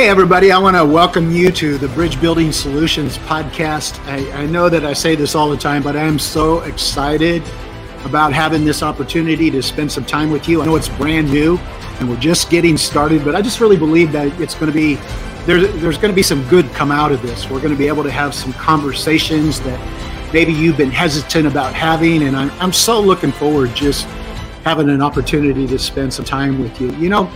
Hey, everybody, I want to welcome you to the Bridge Building Solutions podcast. I, I, know that I say this all the time, but I am so excited about having this opportunity to spend some time with you. I know it's brand new and we're just getting started, but I just really believe that it's going to be there's there's going to be some good come out of this. We're going to be able to have some conversations that maybe you've been hesitant about having, and I'm, I'm so looking forward just having an opportunity to spend some time with you. You know,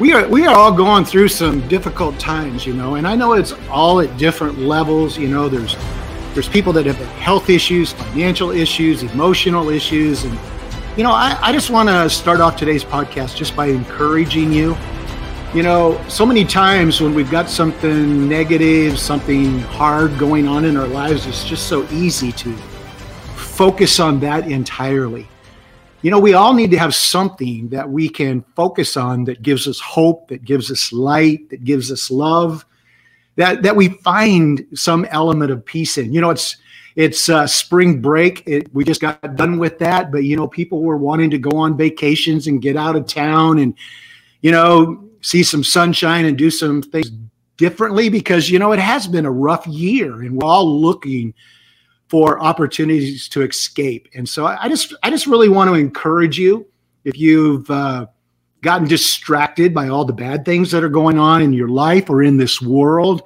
we are we are all going through some difficult times, you know, and I know it's all at different levels. You know, there's there's people that have health issues, financial issues, emotional issues, and you know, I, I just want to start off today's podcast just by encouraging you. You know, so many times when we've got something negative, something hard going on in our lives, it's just so easy to focus on that entirely you know, we all need to have something that we can focus on that gives us hope, that gives us light, that gives us love, that that we find some element of peace in. You know, it's it's uh, spring break. It, we just got done with that, but you know, people were wanting to go on vacations and get out of town and you know see some sunshine and do some things differently because you know it has been a rough year and we're all looking for opportunities to escape. And so I, just I just really want to encourage you if you've uh, gotten distracted by all the bad things that are going on in your life or in this world.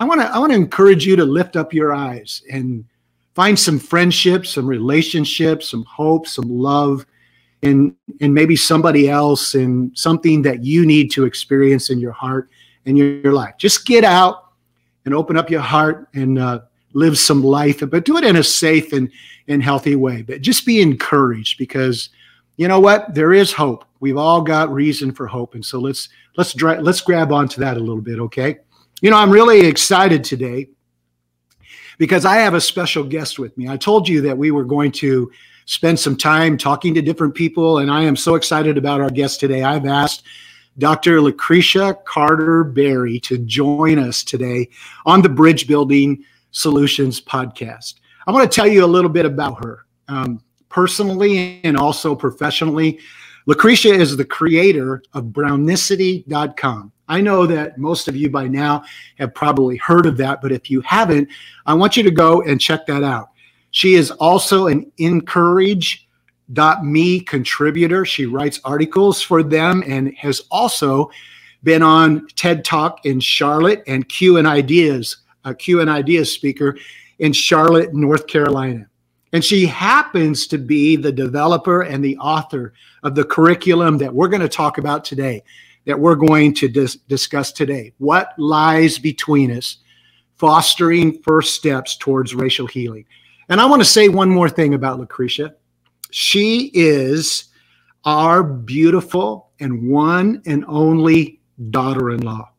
I want to I want to encourage you to lift up your eyes and find some friendships, some relationships, some hope, some love, and and maybe somebody else and something that you need to experience in your heart and your, your life. Just get out and open up your heart and uh, live some life, but do it in a safe and, and healthy way. But just be encouraged because you know what? There is hope. We've all got reason for hope. And so let's let's dry, let's grab onto that a little bit, okay? You know, I'm really excited today because I have a special guest with me. I told you that we were going to spend some time talking to different people, and I am so excited about our guest today. I've asked Dr. Lucretia Carter Berry to join us today on the Bridge Building Solutions podcast. I want to tell you a little bit about her um, personally and also professionally. Lucretia is the creator of Brownicity.com. I know that most of you by now have probably heard of that, but if you haven't, I want you to go and check that out. She is also an Encourage.me contributor. She writes articles for them and has also been on TED Talk in Charlotte and Q and Ideas a Q and Ideas speaker in Charlotte, North Carolina. And she happens to be the developer and the author of the curriculum that we're going to talk about today, that we're going to dis- discuss today. What lies between us, fostering first steps towards racial healing. And I want to say one more thing about Lucretia. She is our beautiful and one and only daughter in law.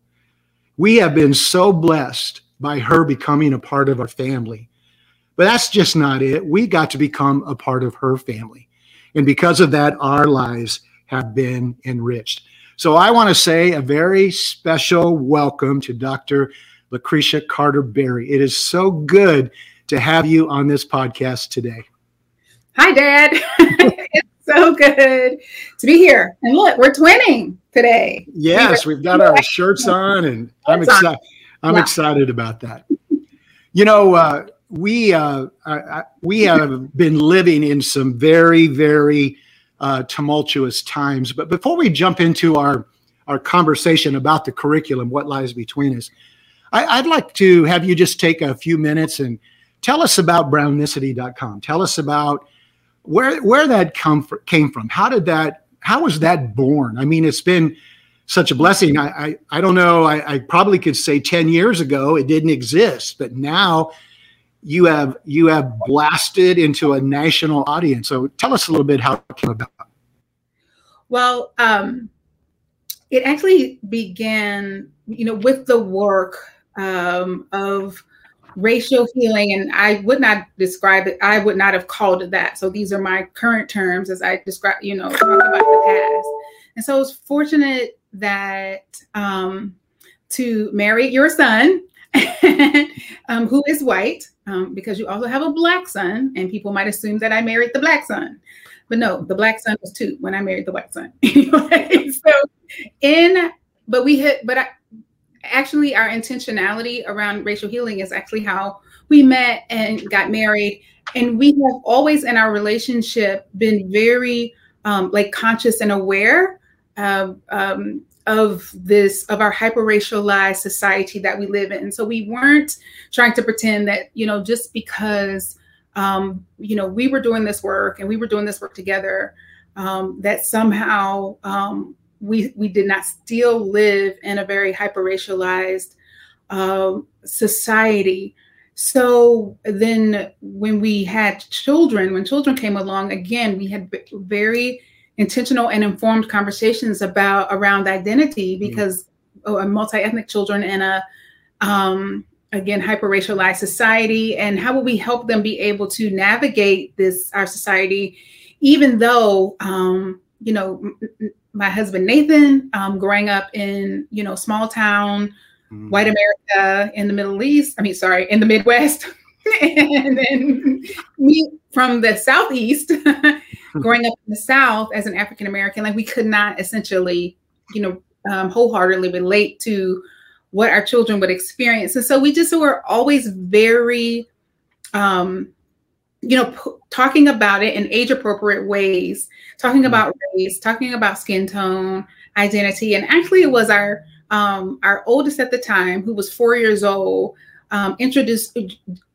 We have been so blessed by her becoming a part of our family. But that's just not it. We got to become a part of her family. And because of that, our lives have been enriched. So I want to say a very special welcome to Dr. Lucretia Carter Berry. It is so good to have you on this podcast today. Hi, Dad. it's so good to be here. And look, we're twinning today. Yes, we've got our shirts on, and I'm excited. I'm excited about that. You know, uh, we uh, I, we have been living in some very very uh, tumultuous times. But before we jump into our our conversation about the curriculum, what lies between us, I, would like to have you just take a few minutes and tell us about brownicity.com. Tell us about where where that come for, came from. How did that? How was that born? I mean, it's been such a blessing. I, I, I don't know. I, I, probably could say 10 years ago it didn't exist, but now you have you have blasted into a national audience. So tell us a little bit how it came about. Well, um, it actually began, you know, with the work um, of racial healing, and I would not describe it. I would not have called it that. So these are my current terms as I describe, you know, talk about the past. And so I was fortunate that um, to marry your son, um, who is white, um, because you also have a black son, and people might assume that I married the black son. But no, the black son was two when I married the white son. so in, but we hit, but I, actually our intentionality around racial healing is actually how we met and got married and we have always in our relationship been very um, like conscious and aware of um, of this of our hyper racialized society that we live in. So we weren't trying to pretend that you know just because um, you know we were doing this work and we were doing this work together um, that somehow um, we we did not still live in a very hyper racialized uh, society. So then when we had children when children came along again we had very intentional and informed conversations about around identity mm-hmm. because mm-hmm. multi-ethnic children in a um, again hyper racialized society and how will we help them be able to navigate this our society even though um, you know m- my husband nathan um, growing up in you know small town mm-hmm. white america in the middle east i mean sorry in the midwest and then me from the southeast growing up in the south as an african american like we could not essentially you know um, wholeheartedly relate to what our children would experience. And so we just were always very um, you know, p- talking about it in age appropriate ways, talking mm-hmm. about race, talking about skin tone, identity, and actually, it was our um, our oldest at the time, who was four years old, um, introduced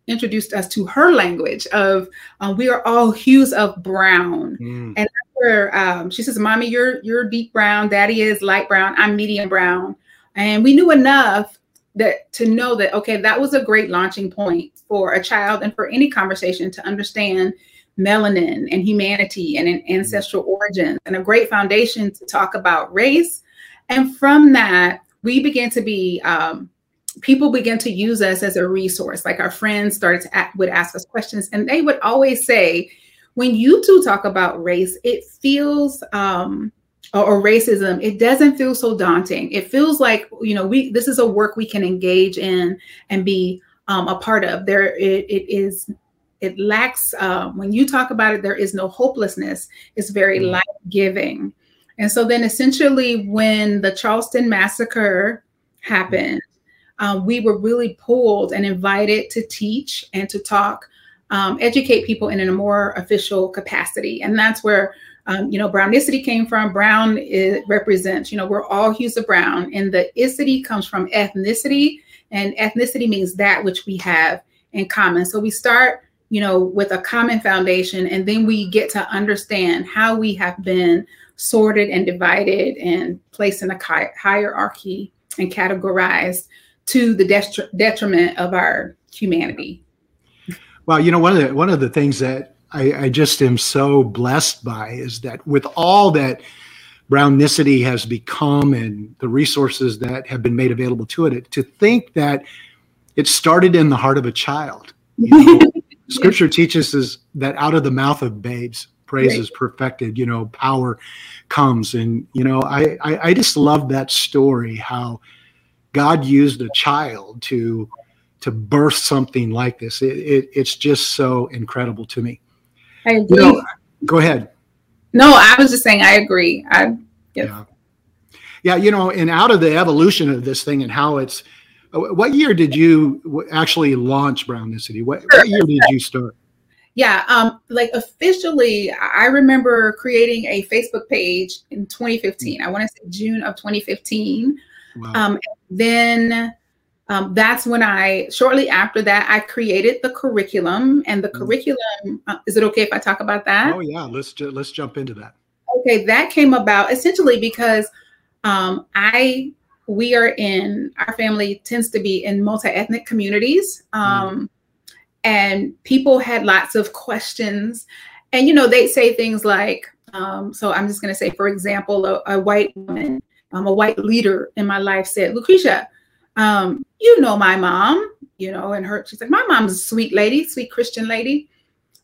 introduced us to her language of uh, we are all hues of brown, mm. and where um, she says, "Mommy, you're you're deep brown. Daddy is light brown. I'm medium brown," and we knew enough that to know that okay that was a great launching point for a child and for any conversation to understand melanin and humanity and an ancestral origins and a great foundation to talk about race and from that we began to be um, people began to use us as a resource like our friends started to ask, would ask us questions and they would always say when you two talk about race it feels um, or, or racism, it doesn't feel so daunting. It feels like you know we this is a work we can engage in and be um, a part of. There, it, it is it lacks uh, when you talk about it there is no hopelessness it's very mm. life-giving and so then essentially when the charleston massacre happened um, we were really pulled and invited to teach and to talk um, educate people in a more official capacity and that's where um, you know, brownicity came from. Brown is, represents, you know, we're all hues of brown. And the icity comes from ethnicity. And ethnicity means that which we have in common. So we start, you know, with a common foundation, and then we get to understand how we have been sorted and divided and placed in a hierarchy and categorized to the detriment of our humanity. Well, you know, one of the one of the things that I, I just am so blessed by is that with all that brownicity has become and the resources that have been made available to it, to think that it started in the heart of a child. You know, scripture teaches us that out of the mouth of babes, praise right. is perfected, you know, power comes. And, you know, I, I, I just love that story, how God used a child to to birth something like this. It, it, it's just so incredible to me. I agree. You know, go ahead. No, I was just saying I agree. I yeah. Yeah, you know, and out of the evolution of this thing and how it's what year did you actually launch Brownicity? What, what year did you start? Yeah, um, like officially, I remember creating a Facebook page in 2015. I want to say June of 2015. Wow. Um, then um, that's when I, shortly after that, I created the curriculum. And the mm. curriculum, uh, is it okay if I talk about that? Oh yeah, let's ju- let's jump into that. Okay, that came about essentially because um, I we are in our family tends to be in multi-ethnic communities, mm. um, mm. and people had lots of questions, and you know they say things like, um, so I'm just going to say, for example, a, a white woman, um, a white leader in my life said, Lucretia um, you know my mom, you know, and her, she's like, my mom's a sweet lady, sweet Christian lady.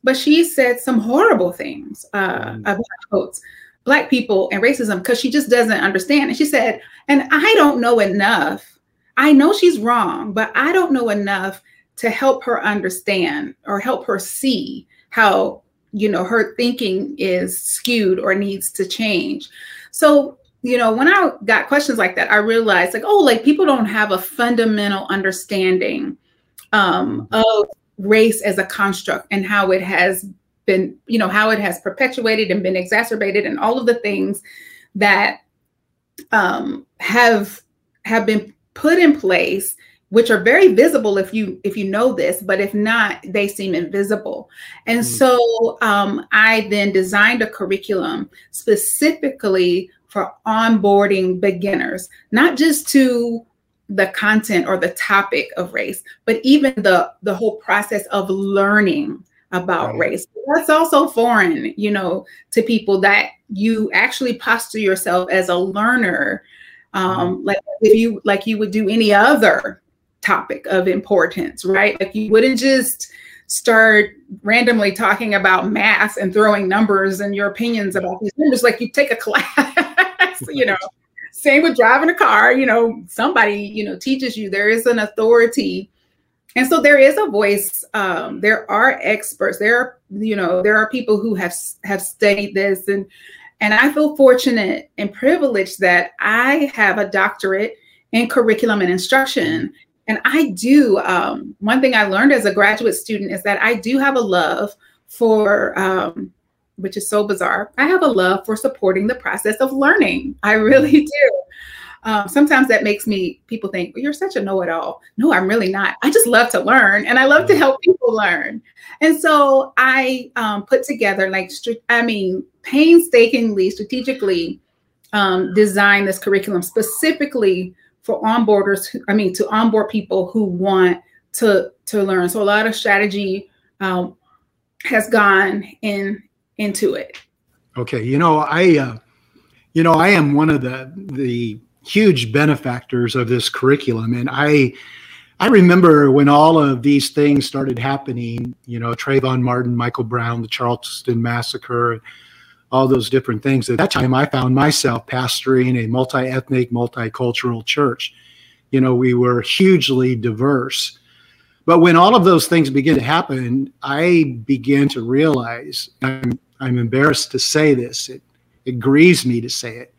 But she said some horrible things uh, mm. about quotes, black people and racism because she just doesn't understand. And she said, and I don't know enough. I know she's wrong, but I don't know enough to help her understand or help her see how you know her thinking is skewed or needs to change. So you know, when I got questions like that, I realized like, oh, like people don't have a fundamental understanding um, of race as a construct and how it has been, you know, how it has perpetuated and been exacerbated and all of the things that um, have have been put in place which are very visible if you if you know this but if not they seem invisible and mm-hmm. so um, i then designed a curriculum specifically for onboarding beginners not just to the content or the topic of race but even the the whole process of learning about right. race that's also foreign you know to people that you actually posture yourself as a learner um, mm-hmm. like if you like you would do any other topic of importance, right? Like you wouldn't just start randomly talking about math and throwing numbers and your opinions about these numbers like you take a class, you know. Same with driving a car, you know, somebody, you know, teaches you there is an authority. And so there is a voice. Um, there are experts. There are, you know, there are people who have have studied this and and I feel fortunate and privileged that I have a doctorate in curriculum and instruction. And I do, um, one thing I learned as a graduate student is that I do have a love for, um, which is so bizarre, I have a love for supporting the process of learning. I really do. Um, sometimes that makes me, people think, well, you're such a know it all. No, I'm really not. I just love to learn and I love to mm-hmm. help people learn. And so I um, put together, like, I mean, painstakingly, strategically um, design this curriculum specifically for onboarders. Who, I mean, to onboard people who want to to learn. So a lot of strategy um, has gone in into it. Okay, you know, I, uh, you know, I am one of the the huge benefactors of this curriculum, and I. I remember when all of these things started happening, you know, Trayvon Martin, Michael Brown, the Charleston massacre, all those different things. At that time, I found myself pastoring a multi ethnic, multicultural church. You know, we were hugely diverse. But when all of those things began to happen, I began to realize I'm, I'm embarrassed to say this, it, it grieves me to say it,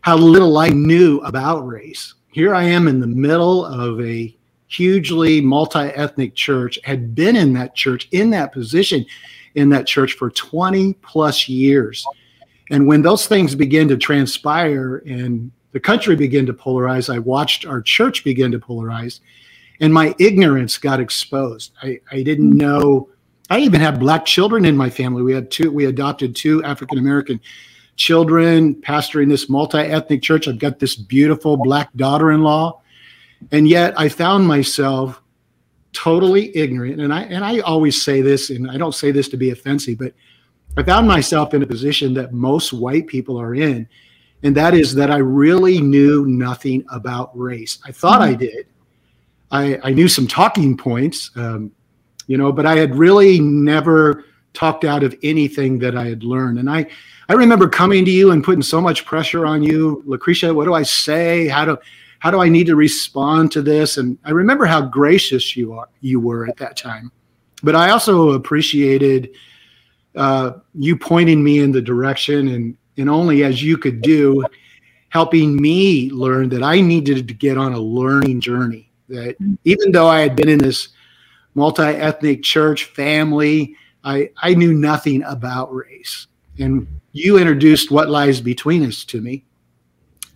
how little I knew about race. Here I am in the middle of a hugely multi ethnic church, had been in that church, in that position in that church for 20 plus years. And when those things begin to transpire and the country began to polarize, I watched our church begin to polarize, and my ignorance got exposed. I, I didn't know. I even had black children in my family. We had two, we adopted two African American children, pastoring this multi ethnic church. I've got this beautiful black daughter in law. And yet I found myself totally ignorant. And I and I always say this, and I don't say this to be offensive, but I found myself in a position that most white people are in, and that is that I really knew nothing about race. I thought mm-hmm. I did. I, I knew some talking points, um, you know, but I had really never talked out of anything that I had learned. And I, I remember coming to you and putting so much pressure on you, Lucretia. What do I say? How do how do I need to respond to this? And I remember how gracious you are you were at that time. But I also appreciated uh, you pointing me in the direction and and only as you could do, helping me learn that I needed to get on a learning journey. That even though I had been in this multi-ethnic church family, I, I knew nothing about race. And you introduced what lies between us to me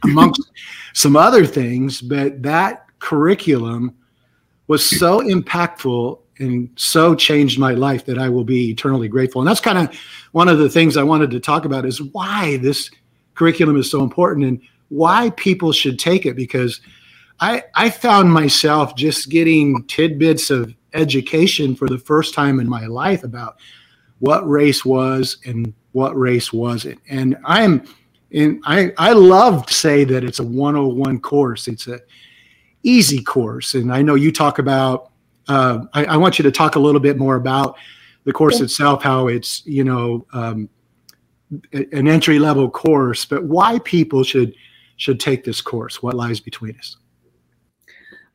amongst some other things, but that curriculum was so impactful and so changed my life that I will be eternally grateful. And that's kind of one of the things I wanted to talk about is why this curriculum is so important and why people should take it because I, I found myself just getting tidbits of education for the first time in my life about what race was and what race wasn't. And I am and I, I love to say that it's a 101 course. It's a easy course. And I know you talk about, uh, I, I, want you to talk a little bit more about the course yeah. itself, how it's, you know, um, an entry level course, but why people should should take this course. What lies between us?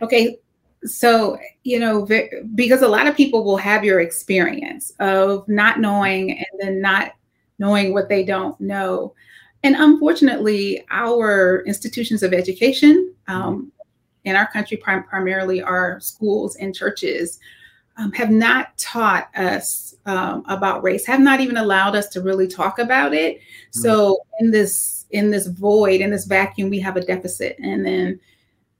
Okay, so you know because a lot of people will have your experience of not knowing and then not knowing what they don't know and unfortunately, our institutions of education um, in our country, prim- primarily our schools and churches, um, have not taught us um, about race, have not even allowed us to really talk about it. Mm-hmm. So in this in this void, in this vacuum, we have a deficit, and then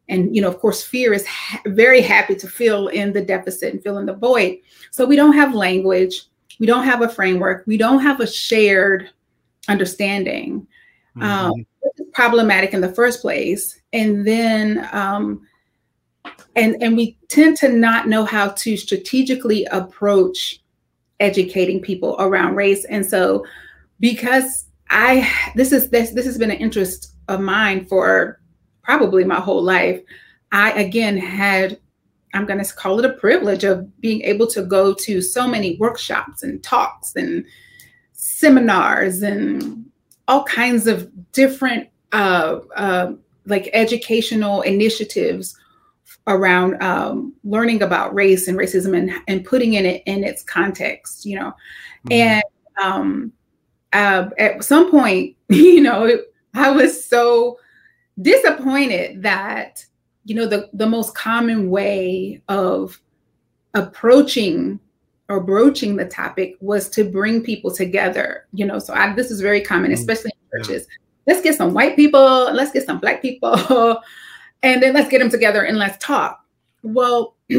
and you know of course fear is ha- very happy to fill in the deficit and fill in the void. So we don't have language we don't have a framework we don't have a shared understanding mm-hmm. um, problematic in the first place. And then um, and and we tend to not know how to strategically approach educating people around race. And so because i this is this this has been an interest of mine for probably my whole life, I again had, I'm going to call it a privilege of being able to go to so many workshops and talks and seminars and all kinds of different uh, uh, like educational initiatives around um, learning about race and racism and, and putting in it in its context, you know. Mm-hmm. And um, uh, at some point, you know, I was so disappointed that you know the the most common way of approaching or broaching the topic was to bring people together you know? So I, this is very common mm-hmm. especially in churches. Let's get some white people let's get some black people and then let's get them together and let's talk. Well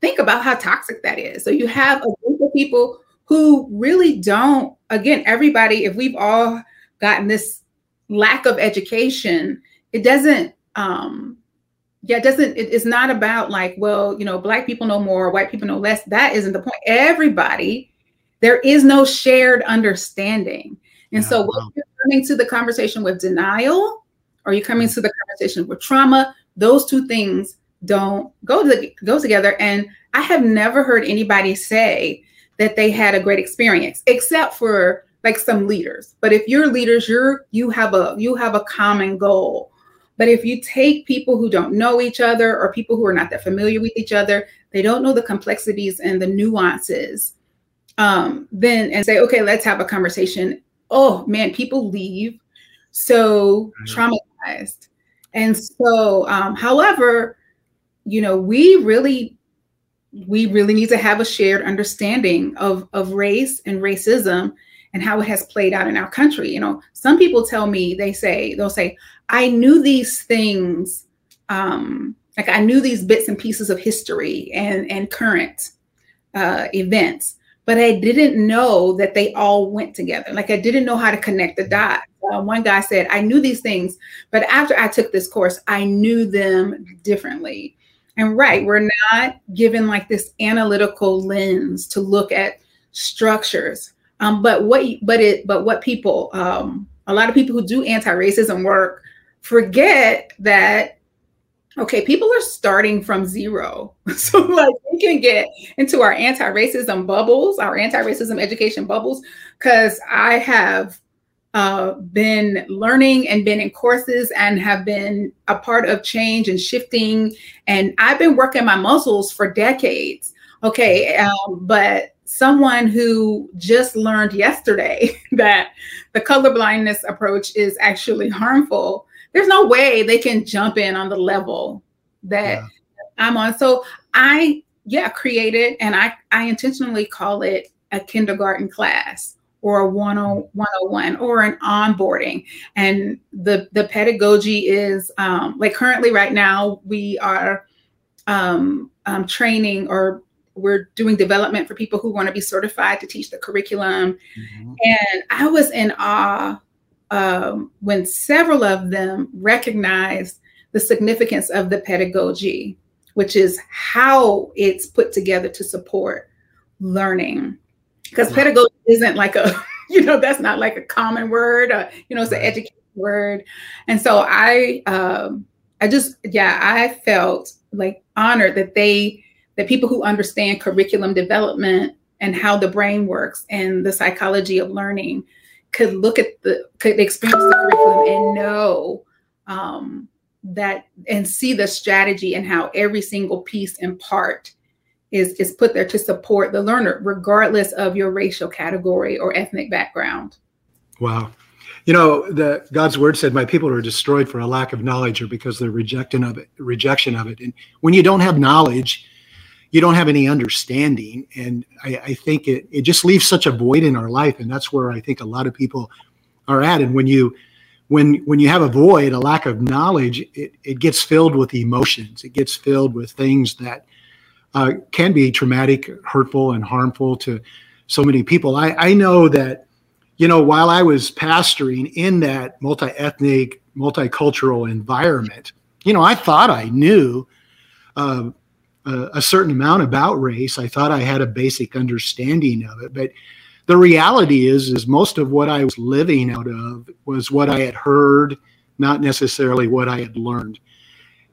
think about how toxic that is. So you have a group of people who really don't again everybody if we've all gotten this lack of education, it doesn't um yeah, it doesn't it, it's not about like, well, you know, black people know more, white people know less. That isn't the point. Everybody, there is no shared understanding. And yeah, so when you're coming to the conversation with denial or you're coming to the conversation with trauma, those two things don't go to go together. And I have never heard anybody say that they had a great experience, except for like some leaders. But if you're leaders, you're you have a you have a common goal. But if you take people who don't know each other or people who are not that familiar with each other, they don't know the complexities and the nuances, um, then and say, okay, let's have a conversation. Oh man, people leave so traumatized. And so, um, however, you know, we really we really need to have a shared understanding of, of race and racism and how it has played out in our country. You know, some people tell me, they say, they'll say, I knew these things, um, like I knew these bits and pieces of history and, and current uh, events, but I didn't know that they all went together. Like I didn't know how to connect the dots. Uh, one guy said, I knew these things, but after I took this course, I knew them differently. And right, we're not given like this analytical lens to look at structures um, but what but it but what people um, a lot of people who do anti-racism work forget that okay, people are starting from zero. So like we can get into our anti-racism bubbles, our anti-racism education bubbles, because I have uh, been learning and been in courses and have been a part of change and shifting. And I've been working my muscles for decades. Okay, um, but someone who just learned yesterday that the color blindness approach is actually harmful, there's no way they can jump in on the level that yeah. I'm on. So I, yeah, created and I, I intentionally call it a kindergarten class or a 101 or an onboarding and the the pedagogy is um, like currently right now we are um, um, training or we're doing development for people who want to be certified to teach the curriculum. Mm-hmm. And I was in awe um, when several of them recognized the significance of the pedagogy, which is how it's put together to support learning. Because pedagogy isn't like a, you know, that's not like a common word, or, you know, it's an education word. And so I, um, I just, yeah, I felt like honored that they that people who understand curriculum development and how the brain works and the psychology of learning could look at the could experience the curriculum and know um, that and see the strategy and how every single piece and part is is put there to support the learner regardless of your racial category or ethnic background wow You know, the God's word said, "My people are destroyed for a lack of knowledge, or because they're rejection of it." Rejection of it, and when you don't have knowledge, you don't have any understanding, and I, I think it it just leaves such a void in our life, and that's where I think a lot of people are at. And when you when when you have a void, a lack of knowledge, it, it gets filled with emotions. It gets filled with things that uh, can be traumatic, hurtful, and harmful to so many people. I, I know that, you know, while I was pastoring in that multi ethnic, multicultural environment, you know, I thought I knew uh, a, certain amount about race. I thought I had a basic understanding of it. But the reality is, is most of what I was living out of was what I had heard, not necessarily what I had learned.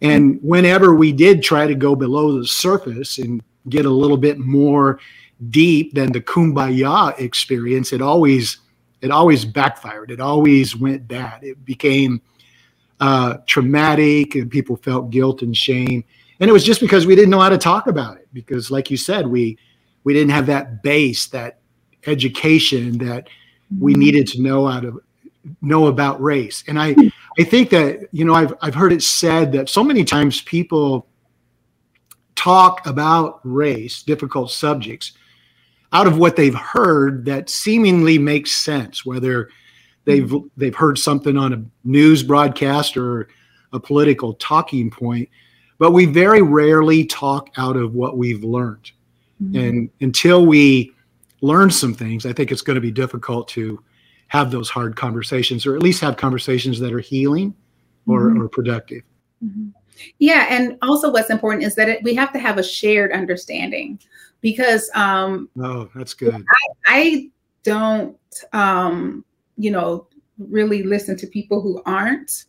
And whenever we did try to go below the surface and get a little bit more deep than the kumbaya experience, it always it always backfired. It always went bad. It became uh, traumatic, and people felt guilt and shame. And it was just because we didn't know how to talk about it. Because, like you said, we we didn't have that base, that education that we mm-hmm. needed to know how to know about race. And I I think that you know I've I've heard it said that so many times people talk about race, difficult subjects, out of what they've heard that seemingly makes sense, whether they've they've heard something on a news broadcast or a political talking point, but we very rarely talk out of what we've learned. Mm-hmm. And until we learn some things, I think it's going to be difficult to have those hard conversations or at least have conversations that are healing or, mm-hmm. or productive. Mm-hmm. Yeah. And also, what's important is that it, we have to have a shared understanding because. Um, oh, that's good. I, I don't, um, you know, really listen to people who aren't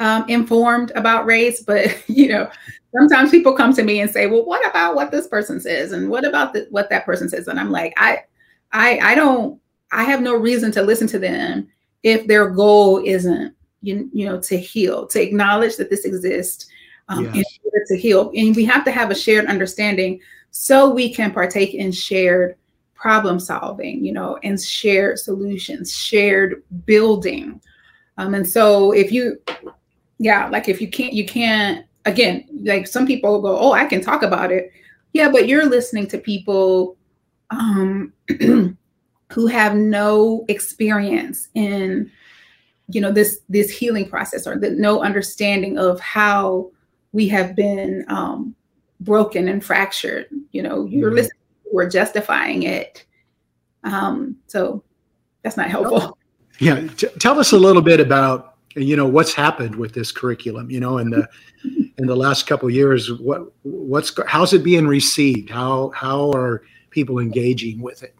um, informed about race, but you know, sometimes people come to me and say, "Well, what about what this person says, and what about the, what that person says?" And I'm like, I, I, I don't I have no reason to listen to them if their goal isn't you, you know to heal, to acknowledge that this exists, um, yes. in order to heal. And we have to have a shared understanding so we can partake in shared problem solving, you know, and shared solutions, shared building. Um, and so if you, yeah, like if you can't, you can't, again, like some people go, oh, I can talk about it. Yeah, but you're listening to people um, who have no experience in you know this this healing process or the, no understanding of how we have been um, broken and fractured you know you're mm-hmm. listening we're justifying it um, so that's not helpful yeah T- tell us a little bit about you know what's happened with this curriculum you know in the in the last couple years what what's how's it being received how how are people engaging with it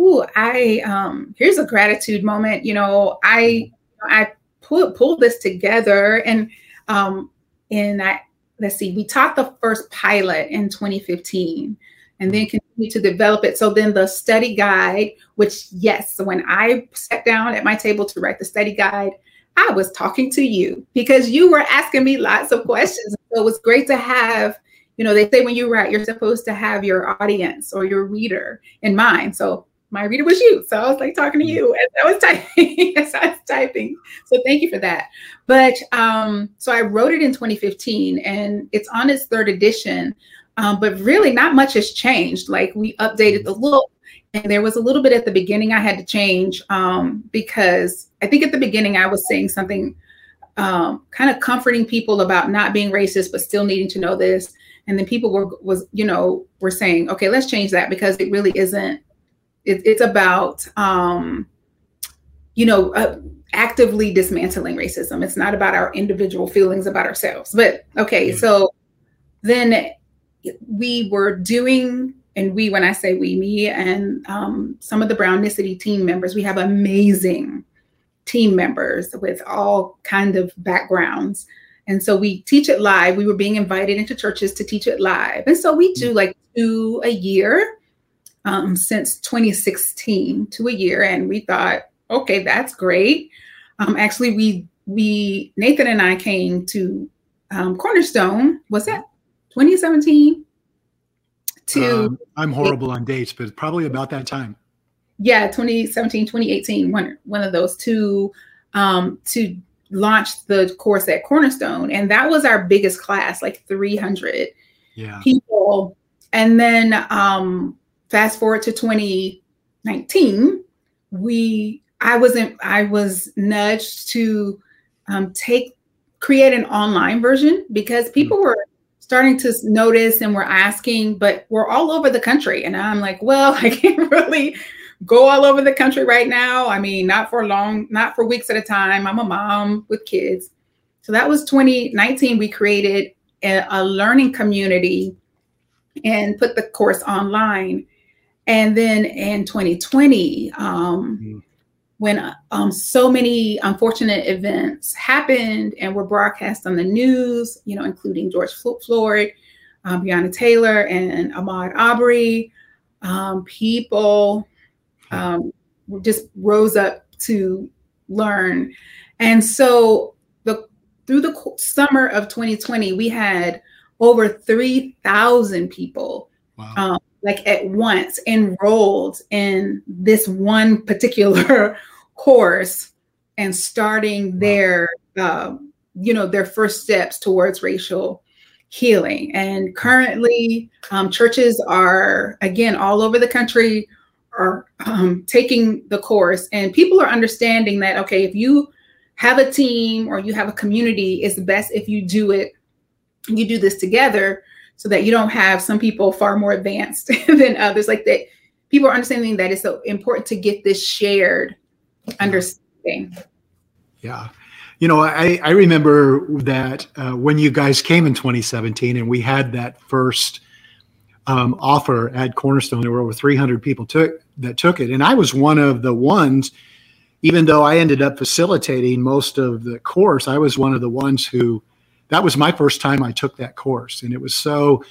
Ooh, I um here's a gratitude moment. You know, I I pulled pulled this together and um and I let's see, we taught the first pilot in 2015 and then to develop it. So then the study guide, which yes, when I sat down at my table to write the study guide, I was talking to you because you were asking me lots of questions. So it was great to have, you know, they say when you write, you're supposed to have your audience or your reader in mind. So my reader was you. So I was like talking to you as I was typing. as I was typing. So thank you for that. But um, so I wrote it in 2015 and it's on its third edition. Um, but really not much has changed. Like we updated the look and there was a little bit at the beginning I had to change um, because I think at the beginning I was saying something um, kind of comforting people about not being racist, but still needing to know this. And then people were was you know were saying, okay, let's change that because it really isn't it, it's about, um, you know, uh, actively dismantling racism. It's not about our individual feelings about ourselves. But okay, so then we were doing, and we, when I say we, me and um, some of the brown Brownicity team members, we have amazing team members with all kind of backgrounds. And so we teach it live. We were being invited into churches to teach it live. And so we do like two a year um, since 2016 to a year, and we thought, okay, that's great. Um, actually, we we Nathan and I came to um, Cornerstone. Was that 2017? To um, I'm horrible on dates, but probably about that time. yeah 2017 2018 one one of those two um to launch the course at cornerstone and that was our biggest class like 300 yeah. people and then um fast forward to 2019 we i wasn't i was nudged to um, take create an online version because people mm. were starting to notice and we're asking but we're all over the country and i'm like well i can't really go all over the country right now. I mean, not for long, not for weeks at a time. I'm a mom with kids. So that was 2019. We created a, a learning community and put the course online. And then in 2020, um, mm-hmm. When um, so many unfortunate events happened and were broadcast on the news, you know, including George Floyd, um, Breonna Taylor, and Ahmaud Arbery, um, people um, just rose up to learn. And so the through the summer of 2020, we had over 3,000 people wow. um, like at once enrolled in this one particular course and starting their uh, you know their first steps towards racial healing. And currently um, churches are again all over the country are um, taking the course. And people are understanding that okay if you have a team or you have a community it's best if you do it you do this together so that you don't have some people far more advanced than others. Like that people are understanding that it's so important to get this shared understanding yeah you know i i remember that uh, when you guys came in 2017 and we had that first um, offer at Cornerstone. There were over 300 people took that took it, and I was one of the ones. Even though I ended up facilitating most of the course, I was one of the ones who. That was my first time I took that course, and it was so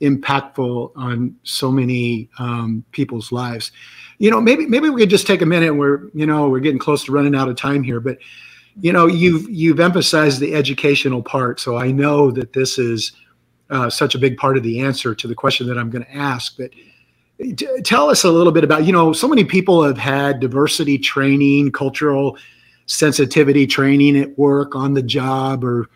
impactful on so many um, people's lives. You know, maybe maybe we could just take a minute. We're you know we're getting close to running out of time here, but you know you've you've emphasized the educational part, so I know that this is uh, such a big part of the answer to the question that I'm going to ask. But t- tell us a little bit about, you know, so many people have had diversity training, cultural sensitivity training at work, on the job, or,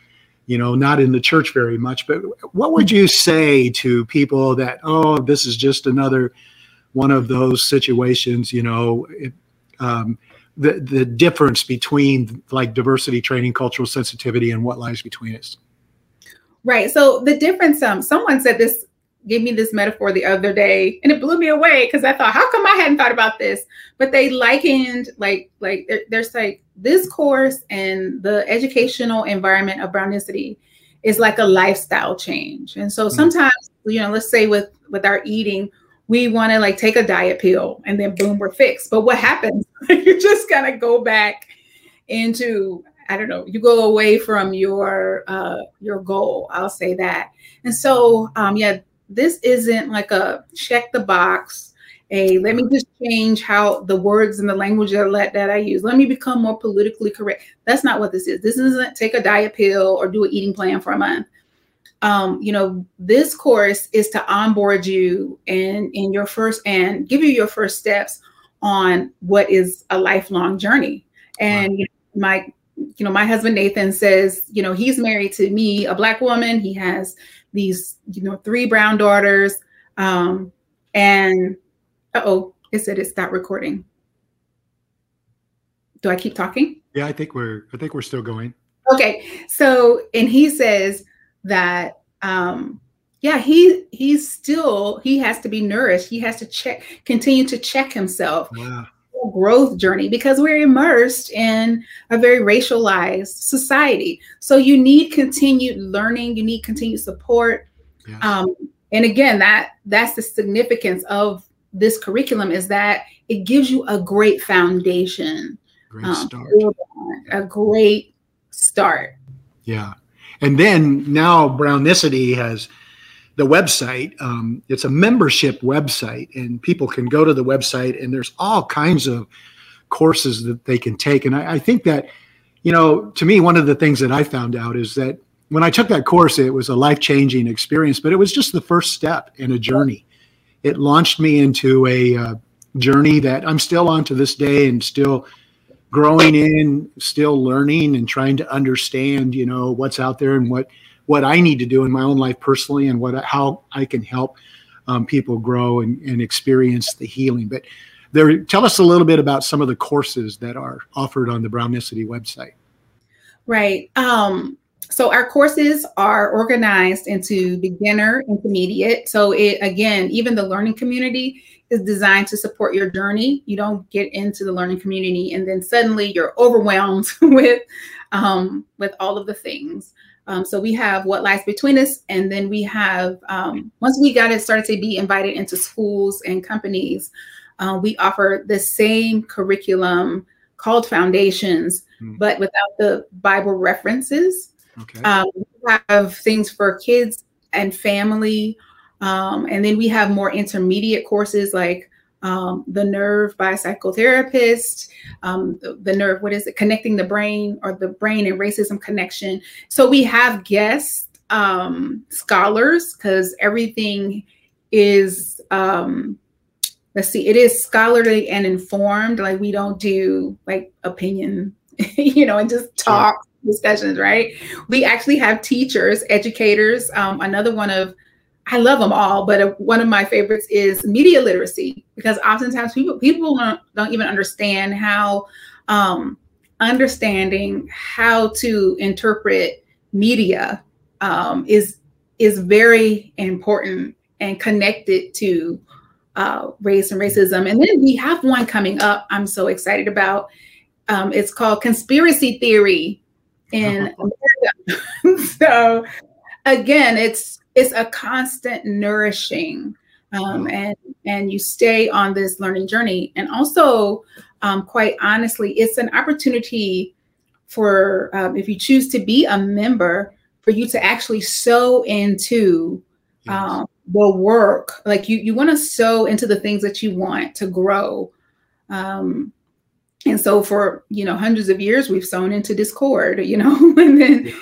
you know, not in the church very much. But what would you say to people that, oh, this is just another one of those situations, you know, it, um, the, the difference between like diversity training, cultural sensitivity, and what lies between us? Right. So the difference, um, someone said this, gave me this metaphor the other day, and it blew me away because I thought, how come I hadn't thought about this? But they likened like like there's like this course and the educational environment of Brownicity is like a lifestyle change. And so mm. sometimes, you know, let's say with with our eating, we want to like take a diet pill and then boom, we're fixed. But what happens? you just kind of go back into I don't know, you go away from your uh, your goal. I'll say that. And so, um, yeah, this isn't like a check the box. A let me just change how the words and the language that, that I use. Let me become more politically correct. That's not what this is. This isn't take a diet pill or do an eating plan for a month. Um, you know, this course is to onboard you in in your first and give you your first steps on what is a lifelong journey. And wow. you know, my you know, my husband Nathan says, you know, he's married to me, a black woman. He has these, you know, three brown daughters. Um, and oh, it said it stopped recording. Do I keep talking? Yeah, I think we're I think we're still going. Okay. So and he says that um yeah, he he's still he has to be nourished. He has to check continue to check himself. Yeah growth journey because we're immersed in a very racialized society. So you need continued learning, you need continued support. Yes. Um, and again, that that's the significance of this curriculum is that it gives you a great foundation. Great um, start. A great start. Yeah. And then now Brownicity has the website. Um, it's a membership website, and people can go to the website, and there's all kinds of courses that they can take. And I, I think that, you know, to me, one of the things that I found out is that when I took that course, it was a life changing experience, but it was just the first step in a journey. It launched me into a uh, journey that I'm still on to this day and still growing in, still learning and trying to understand, you know, what's out there and what what I need to do in my own life personally and what how I can help um, people grow and, and experience the healing. But there, tell us a little bit about some of the courses that are offered on the Brownicity website. Right. Um, so our courses are organized into beginner, intermediate. So it again, even the learning community is designed to support your journey. You don't get into the learning community and then suddenly you're overwhelmed with um, with all of the things. Um, so we have what lies between us, and then we have um, once we got it started to be invited into schools and companies, uh, we offer the same curriculum called Foundations, mm. but without the Bible references. Okay. Um, we have things for kids and family, um, and then we have more intermediate courses like um, the nerve by a psychotherapist, um, the, the, nerve, what is it, connecting the brain or the brain and racism connection. So we have guest um, scholars because everything is, um, let's see, it is scholarly and informed. Like we don't do like opinion, you know, and just talk. Discussions, right? We actually have teachers, educators. Um, another one of I love them all, but one of my favorites is media literacy because oftentimes people people don't, don't even understand how um, understanding how to interpret media um, is is very important and connected to uh, race and racism. And then we have one coming up. I'm so excited about. Um, it's called conspiracy theory in America. so again, it's it's a constant nourishing um, and and you stay on this learning journey and also um, quite honestly it's an opportunity for um, if you choose to be a member for you to actually sow into yes. Um, the work like you you want to sow into the things that you want to grow um, and so for you know hundreds of years we've sown into discord you know and then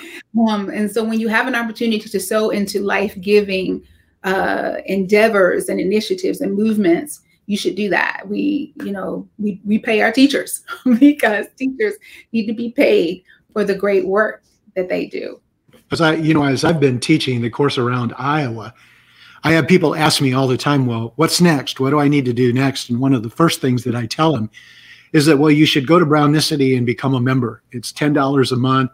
um, and so when you have an opportunity to sow into life-giving uh, endeavors and initiatives and movements you should do that. We you know we, we pay our teachers because teachers need to be paid for the great work that they do. As i you know as i've been teaching the course around iowa i have people ask me all the time well what's next? What do i need to do next? And one of the first things that i tell them is that well you should go to brownicity and become a member. It's $10 a month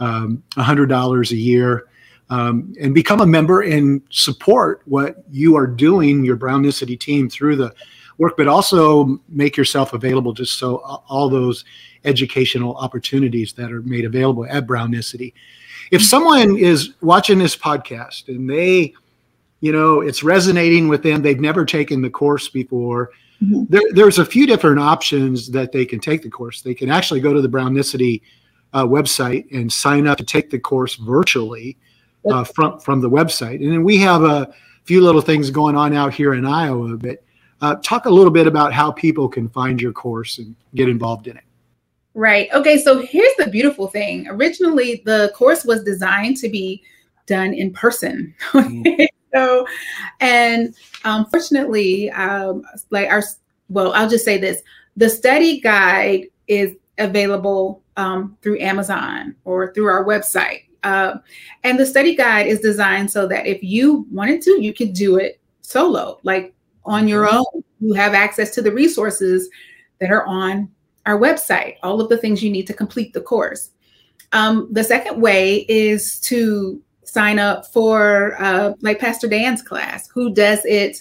um, $100 a year. Um, and become a member and support what you are doing your brownicity team through the work but also make yourself available just so all those educational opportunities that are made available at brownicity. If someone is watching this podcast and they you know it's resonating with them they've never taken the course before Mm-hmm. There, there's a few different options that they can take the course. They can actually go to the Brownicity uh, website and sign up to take the course virtually uh, from from the website. And then we have a few little things going on out here in Iowa. But uh, talk a little bit about how people can find your course and get involved in it. Right. Okay. So here's the beautiful thing. Originally, the course was designed to be done in person. So, and unfortunately, um, like our, well, I'll just say this: the study guide is available um, through Amazon or through our website. Uh, and the study guide is designed so that if you wanted to, you could do it solo, like on your own. You have access to the resources that are on our website, all of the things you need to complete the course. Um, the second way is to sign up for uh, like Pastor Dan's class, who does it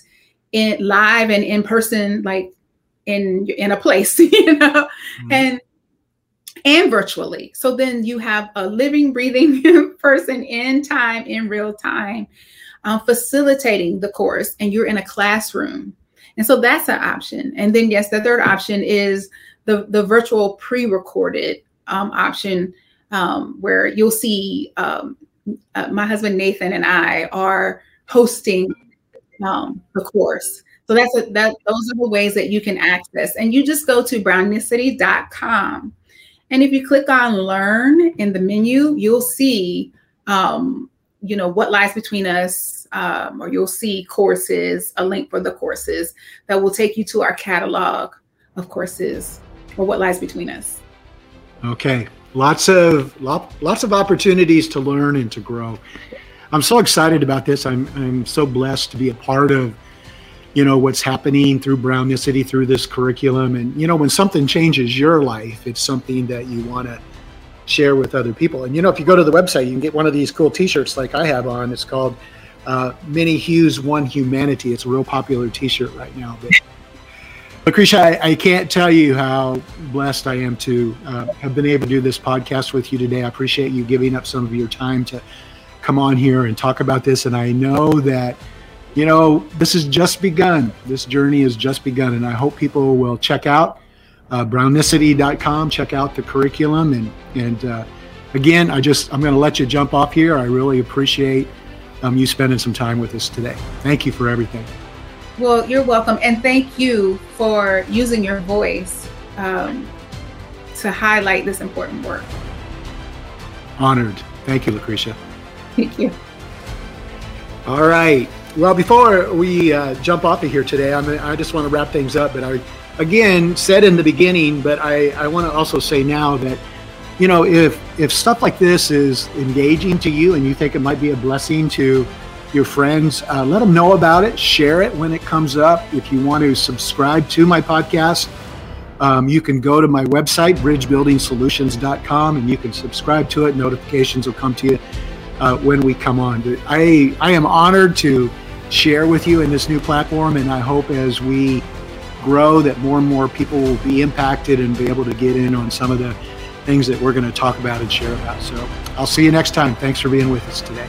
in live and in person, like in in a place, you know, mm-hmm. and and virtually. So then you have a living, breathing person in time, in real time, um, facilitating the course, and you're in a classroom. And so that's an option. And then yes, the third option is the the virtual pre-recorded um, option um, where you'll see um, uh, my husband Nathan and I are hosting um, the course. So that's a, that. Those are the ways that you can access, and you just go to brownicity.com, and if you click on Learn in the menu, you'll see um, you know, what lies between us, um, or you'll see courses, a link for the courses that will take you to our catalog of courses or what lies between us. Okay, lots of lots of opportunities to learn and to grow. I'm so excited about this. I'm I'm so blessed to be a part of you know what's happening through Brown Brownicity through this curriculum and you know when something changes your life it's something that you want to share with other people and you know if you go to the website you can get one of these cool t-shirts like I have on it's called uh, Many Hues One Humanity it's a real popular t-shirt right now but Lucretia, I, I, can't tell you how blessed I am to uh, have been able to do this podcast with you today. I appreciate you giving up some of your time to come on here and talk about this. And I know that you know, this has just begun. This journey has just begun, and I hope people will check out uh, brownicity.com, check out the curriculum, and and uh, again, I just I'm going to let you jump off here. I really appreciate um, you spending some time with us today. Thank you for everything. Well, you're welcome, and thank you for using your voice um, to highlight this important work. Honored. Thank you, Lucretia. Thank you. All right. Well, before we uh, jump off of here today, I'm, I just want to wrap things up. But I, again, said in the beginning, but I, I want to also say now that, you know, if if stuff like this is engaging to you and you think it might be a blessing to your friends, uh, let them know about it. Share it when it comes up. If you want to subscribe to my podcast, um, you can go to my website, bridgebuildingsolutions.com, and you can subscribe to it. Notifications will come to you uh, when we come on. I, I am honored to share with you in this new platform. And I hope as we grow that more and more people will be impacted and be able to get in on some of the things that we're going to talk about and share about. So I'll see you next time. Thanks for being with us today.